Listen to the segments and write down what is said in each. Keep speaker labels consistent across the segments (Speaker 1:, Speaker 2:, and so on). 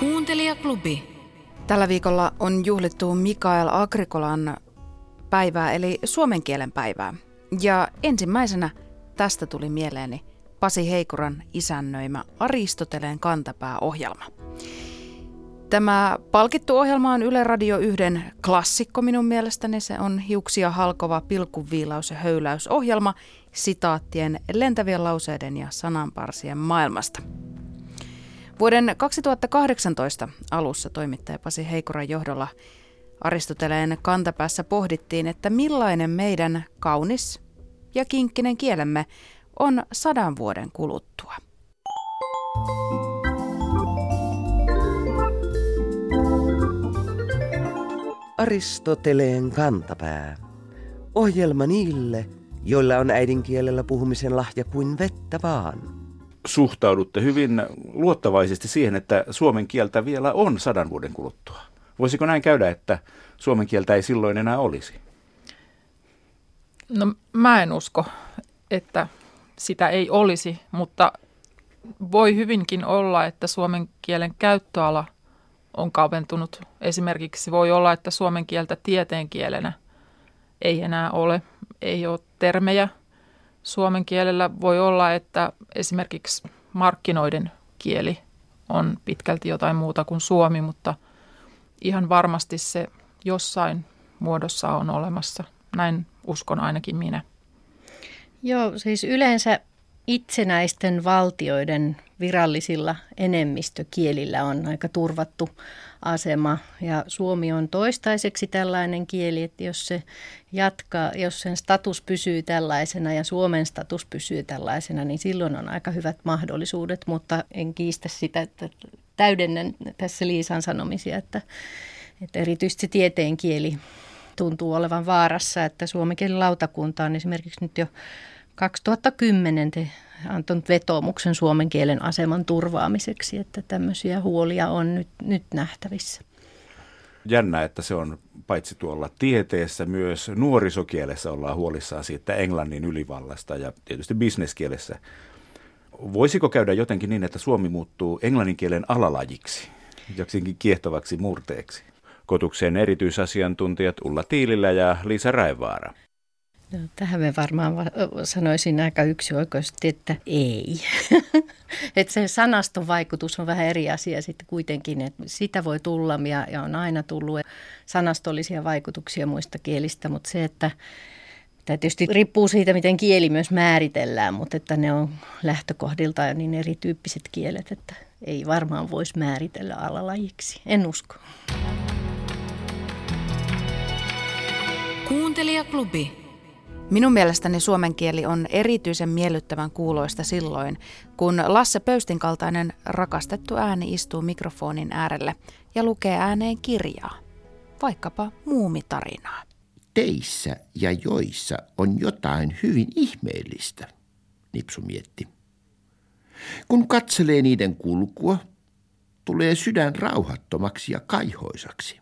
Speaker 1: Kuuntelijaklubi.
Speaker 2: Tällä viikolla on juhlittu Mikael Agrikolan päivää, eli suomen kielen päivää. Ja ensimmäisenä tästä tuli mieleeni Pasi Heikuran isännöimä Aristoteleen kantapää-ohjelma. Tämä palkittu ohjelma on Yle Radio 1 klassikko minun mielestäni. Se on hiuksia halkova pilkuviilaus- ja höyläysohjelma sitaattien, lentävien lauseiden ja sananparsien maailmasta. Vuoden 2018 alussa toimittaja Pasi Heikuran johdolla Aristoteleen kantapäässä pohdittiin, että millainen meidän kaunis ja kinkkinen kielemme on sadan vuoden kuluttua.
Speaker 3: Aristoteleen kantapää. Ohjelma niille, joilla on äidinkielellä puhumisen lahja kuin vettä vaan.
Speaker 4: Suhtaudutte hyvin luottavaisesti siihen, että suomen kieltä vielä on sadan vuoden kuluttua. Voisiko näin käydä, että suomen kieltä ei silloin enää olisi?
Speaker 5: No mä en usko, että sitä ei olisi, mutta voi hyvinkin olla, että suomen kielen käyttöala on kaventunut. Esimerkiksi voi olla, että suomen kieltä tieteenkielenä ei enää ole, ei ole termejä suomen kielellä. Voi olla, että esimerkiksi markkinoiden kieli on pitkälti jotain muuta kuin suomi, mutta ihan varmasti se jossain muodossa on olemassa. Näin uskon ainakin minä.
Speaker 6: Joo, siis yleensä itsenäisten valtioiden virallisilla enemmistökielillä on aika turvattu asema. Ja Suomi on toistaiseksi tällainen kieli, että jos se jatkaa, jos sen status pysyy tällaisena ja Suomen status pysyy tällaisena, niin silloin on aika hyvät mahdollisuudet, mutta en kiistä sitä, että täydennän tässä Liisan sanomisia, että, että erityisesti tieteen kieli tuntuu olevan vaarassa, että suomen lautakunta on esimerkiksi nyt jo 2010 te antanut vetoomuksen suomen kielen aseman turvaamiseksi, että tämmöisiä huolia on nyt, nyt nähtävissä.
Speaker 4: Jännä, että se on paitsi tuolla tieteessä, myös nuorisokielessä ollaan huolissaan siitä englannin ylivallasta ja tietysti bisneskielessä. Voisiko käydä jotenkin niin, että suomi muuttuu englannin kielen alalajiksi, joksikin kiehtovaksi murteeksi? Kotukseen erityisasiantuntijat Ulla Tiilillä ja Liisa Raivaara.
Speaker 6: No, tähän me varmaan sanoisin aika yksioikoisesti, että ei. että se sanaston vaikutus on vähän eri asia sitten kuitenkin, että sitä voi tulla ja, ja on aina tullut sanastollisia vaikutuksia muista kielistä, mutta se, että Tämä tietysti riippuu siitä, miten kieli myös määritellään, mutta että ne on lähtökohdilta niin erityyppiset kielet, että ei varmaan voisi määritellä alalajiksi. En usko.
Speaker 1: Kuuntelijaklubi.
Speaker 2: Minun mielestäni suomen kieli on erityisen miellyttävän kuuloista silloin, kun Lasse Pöystin kaltainen rakastettu ääni istuu mikrofonin äärelle ja lukee ääneen kirjaa, vaikkapa muumitarinaa.
Speaker 7: Teissä ja joissa on jotain hyvin ihmeellistä, Nipsu mietti. Kun katselee niiden kulkua, tulee sydän rauhattomaksi ja kaihoisaksi.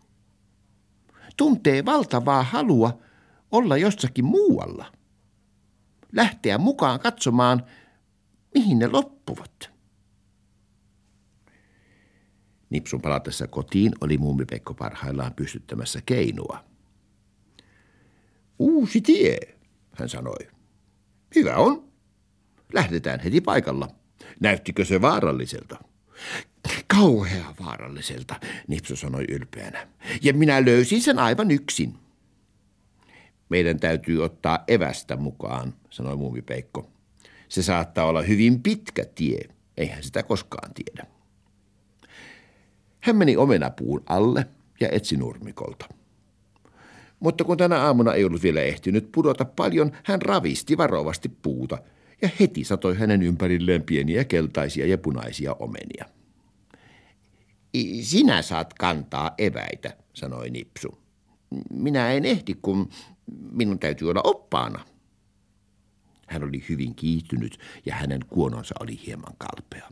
Speaker 7: Tuntee valtavaa halua – olla jossakin muualla. Lähteä mukaan katsomaan, mihin ne loppuvat. Nipsun palatessa kotiin oli muumipekko parhaillaan pystyttämässä keinua. Uusi tie, hän sanoi. Hyvä on. Lähdetään heti paikalla. Näyttikö se vaaralliselta? Kauhea vaaralliselta, Nipsu sanoi ylpeänä. Ja minä löysin sen aivan yksin meidän täytyy ottaa evästä mukaan, sanoi muumipeikko. Se saattaa olla hyvin pitkä tie, eihän sitä koskaan tiedä. Hän meni omenapuun alle ja etsi nurmikolta. Mutta kun tänä aamuna ei ollut vielä ehtinyt pudota paljon, hän ravisti varovasti puuta ja heti satoi hänen ympärilleen pieniä keltaisia ja punaisia omenia. Sinä saat kantaa eväitä, sanoi Nipsu. Minä en ehdi, kun minun täytyy olla oppaana. Hän oli hyvin kiihtynyt ja hänen kuononsa oli hieman kalpea.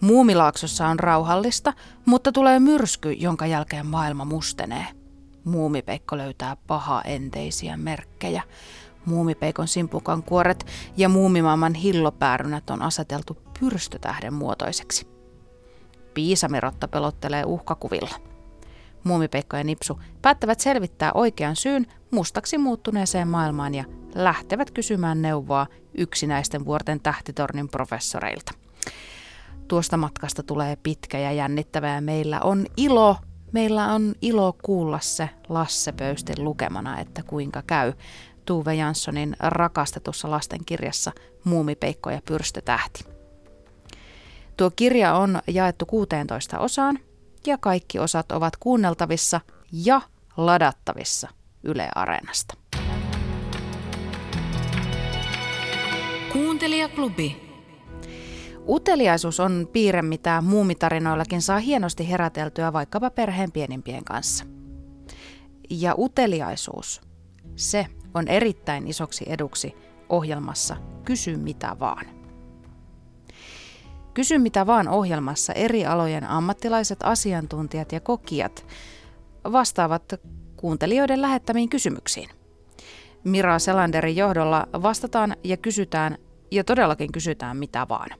Speaker 2: Muumilaaksossa on rauhallista, mutta tulee myrsky, jonka jälkeen maailma mustenee. Muumipeikko löytää paha-enteisiä merkkejä. Muumipeikon simpukan kuoret ja muumimaailman hillopäärynät on aseteltu pyrstötähden muotoiseksi. Piisamirotta pelottelee uhkakuvilla. Muumipeikko ja Nipsu päättävät selvittää oikean syyn mustaksi muuttuneeseen maailmaan ja lähtevät kysymään neuvoa yksinäisten vuorten tähtitornin professoreilta. Tuosta matkasta tulee pitkä ja jännittävä ja meillä on ilo, meillä on ilo kuulla se Lasse Pöystin lukemana, että kuinka käy Tuve Janssonin rakastetussa lastenkirjassa Muumipeikko ja pyrstötähti. Tuo kirja on jaettu 16 osaan ja kaikki osat ovat kuunneltavissa ja ladattavissa Yle Areenasta. Kuuntelijaklubi. Uteliaisuus on piirre, mitä muumitarinoillakin saa hienosti heräteltyä vaikkapa perheen pienimpien kanssa. Ja uteliaisuus, se on erittäin isoksi eduksi ohjelmassa Kysy mitä vaan. Kysy mitä vaan ohjelmassa eri alojen ammattilaiset, asiantuntijat ja kokijat vastaavat kuuntelijoiden lähettämiin kysymyksiin. Mira Selanderin johdolla vastataan ja kysytään, ja todellakin kysytään mitä vaan.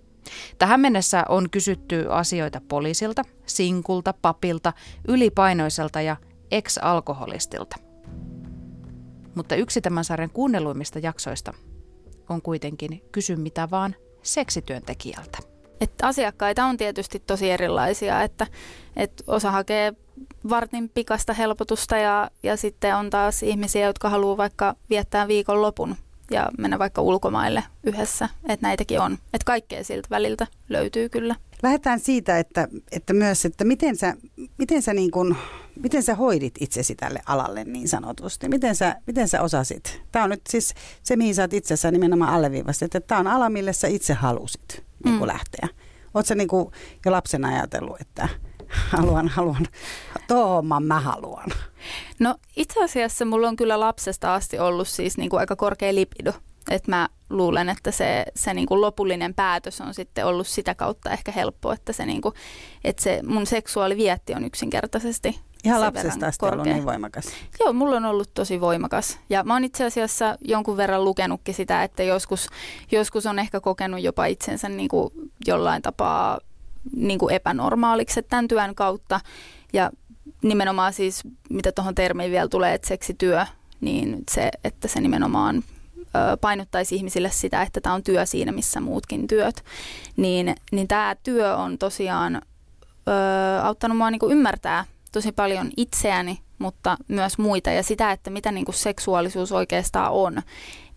Speaker 2: Tähän mennessä on kysytty asioita poliisilta, sinkulta, papilta, ylipainoiselta ja ex-alkoholistilta. Mutta yksi tämän sarjan kuunnelluimmista jaksoista on kuitenkin Kysy mitä vaan seksityöntekijältä.
Speaker 1: Että asiakkaita on tietysti tosi erilaisia, että, että osa hakee vartin pikasta helpotusta ja, ja sitten on taas ihmisiä, jotka haluaa vaikka viettää viikon lopun ja mennä vaikka ulkomaille yhdessä. Että näitäkin on. Että kaikkea siltä väliltä löytyy kyllä.
Speaker 8: Lähdetään siitä, että, että myös, että miten sä, miten, sä niin kun, miten sä hoidit itsesi tälle alalle niin sanotusti? Miten sä, miten sä osasit? Tämä on nyt siis se, mihin sä oot itsessä nimenomaan alleviivasti, että tämä on ala, mille sä itse halusit niin mm. lähteä. Oletko sä niin jo lapsena ajatellut, että haluan, haluan, tuohon mä haluan?
Speaker 1: No itse asiassa mulla on kyllä lapsesta asti ollut siis niin kuin aika korkea lipido. Että mä luulen, että se, se niin kuin lopullinen päätös on sitten ollut sitä kautta ehkä helppo, että se, niin kuin, että se mun seksuaalivietti on yksinkertaisesti
Speaker 8: Ihan lapsesta asti ollut niin voimakas.
Speaker 1: Joo, mulla on ollut tosi voimakas. Ja mä oon itse asiassa jonkun verran lukenutkin sitä, että joskus, joskus on ehkä kokenut jopa itsensä niin kuin jollain tapaa niin kuin epänormaaliksi tämän työn kautta. Ja nimenomaan siis, mitä tuohon termiin vielä tulee, että seksityö, niin se, että se nimenomaan painottaisi ihmisille sitä, että tämä on työ siinä, missä muutkin työt, niin, niin tämä työ on tosiaan ö, auttanut mua niinku ymmärtää tosi paljon itseäni, mutta myös muita ja sitä, että mitä niinku seksuaalisuus oikeastaan on.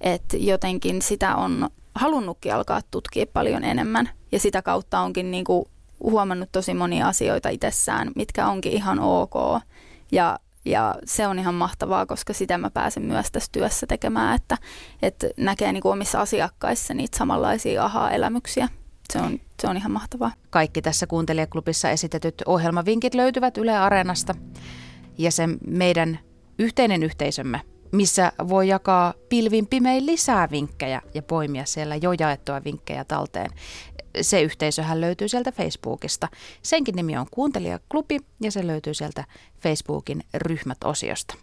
Speaker 1: Että jotenkin sitä on halunnutkin alkaa tutkia paljon enemmän ja sitä kautta onkin niinku huomannut tosi monia asioita itsessään, mitkä onkin ihan ok. Ja, ja se on ihan mahtavaa, koska sitä mä pääsen myös tässä työssä tekemään, että, että näkee niin kuin omissa asiakkaissa niitä samanlaisia aha-elämyksiä. Se on, se on ihan mahtavaa.
Speaker 2: Kaikki tässä kuuntelijaklubissa esitetyt ohjelmavinkit löytyvät Yle Areenasta ja se meidän yhteinen yhteisömme missä voi jakaa pilvin pimein lisää vinkkejä ja poimia siellä jo jaettua vinkkejä talteen se yhteisöhän löytyy sieltä Facebookista. Senkin nimi on Kuuntelijaklubi ja se löytyy sieltä Facebookin ryhmät-osiosta.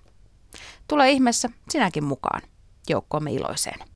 Speaker 2: Tule ihmeessä sinäkin mukaan joukkoomme iloiseen.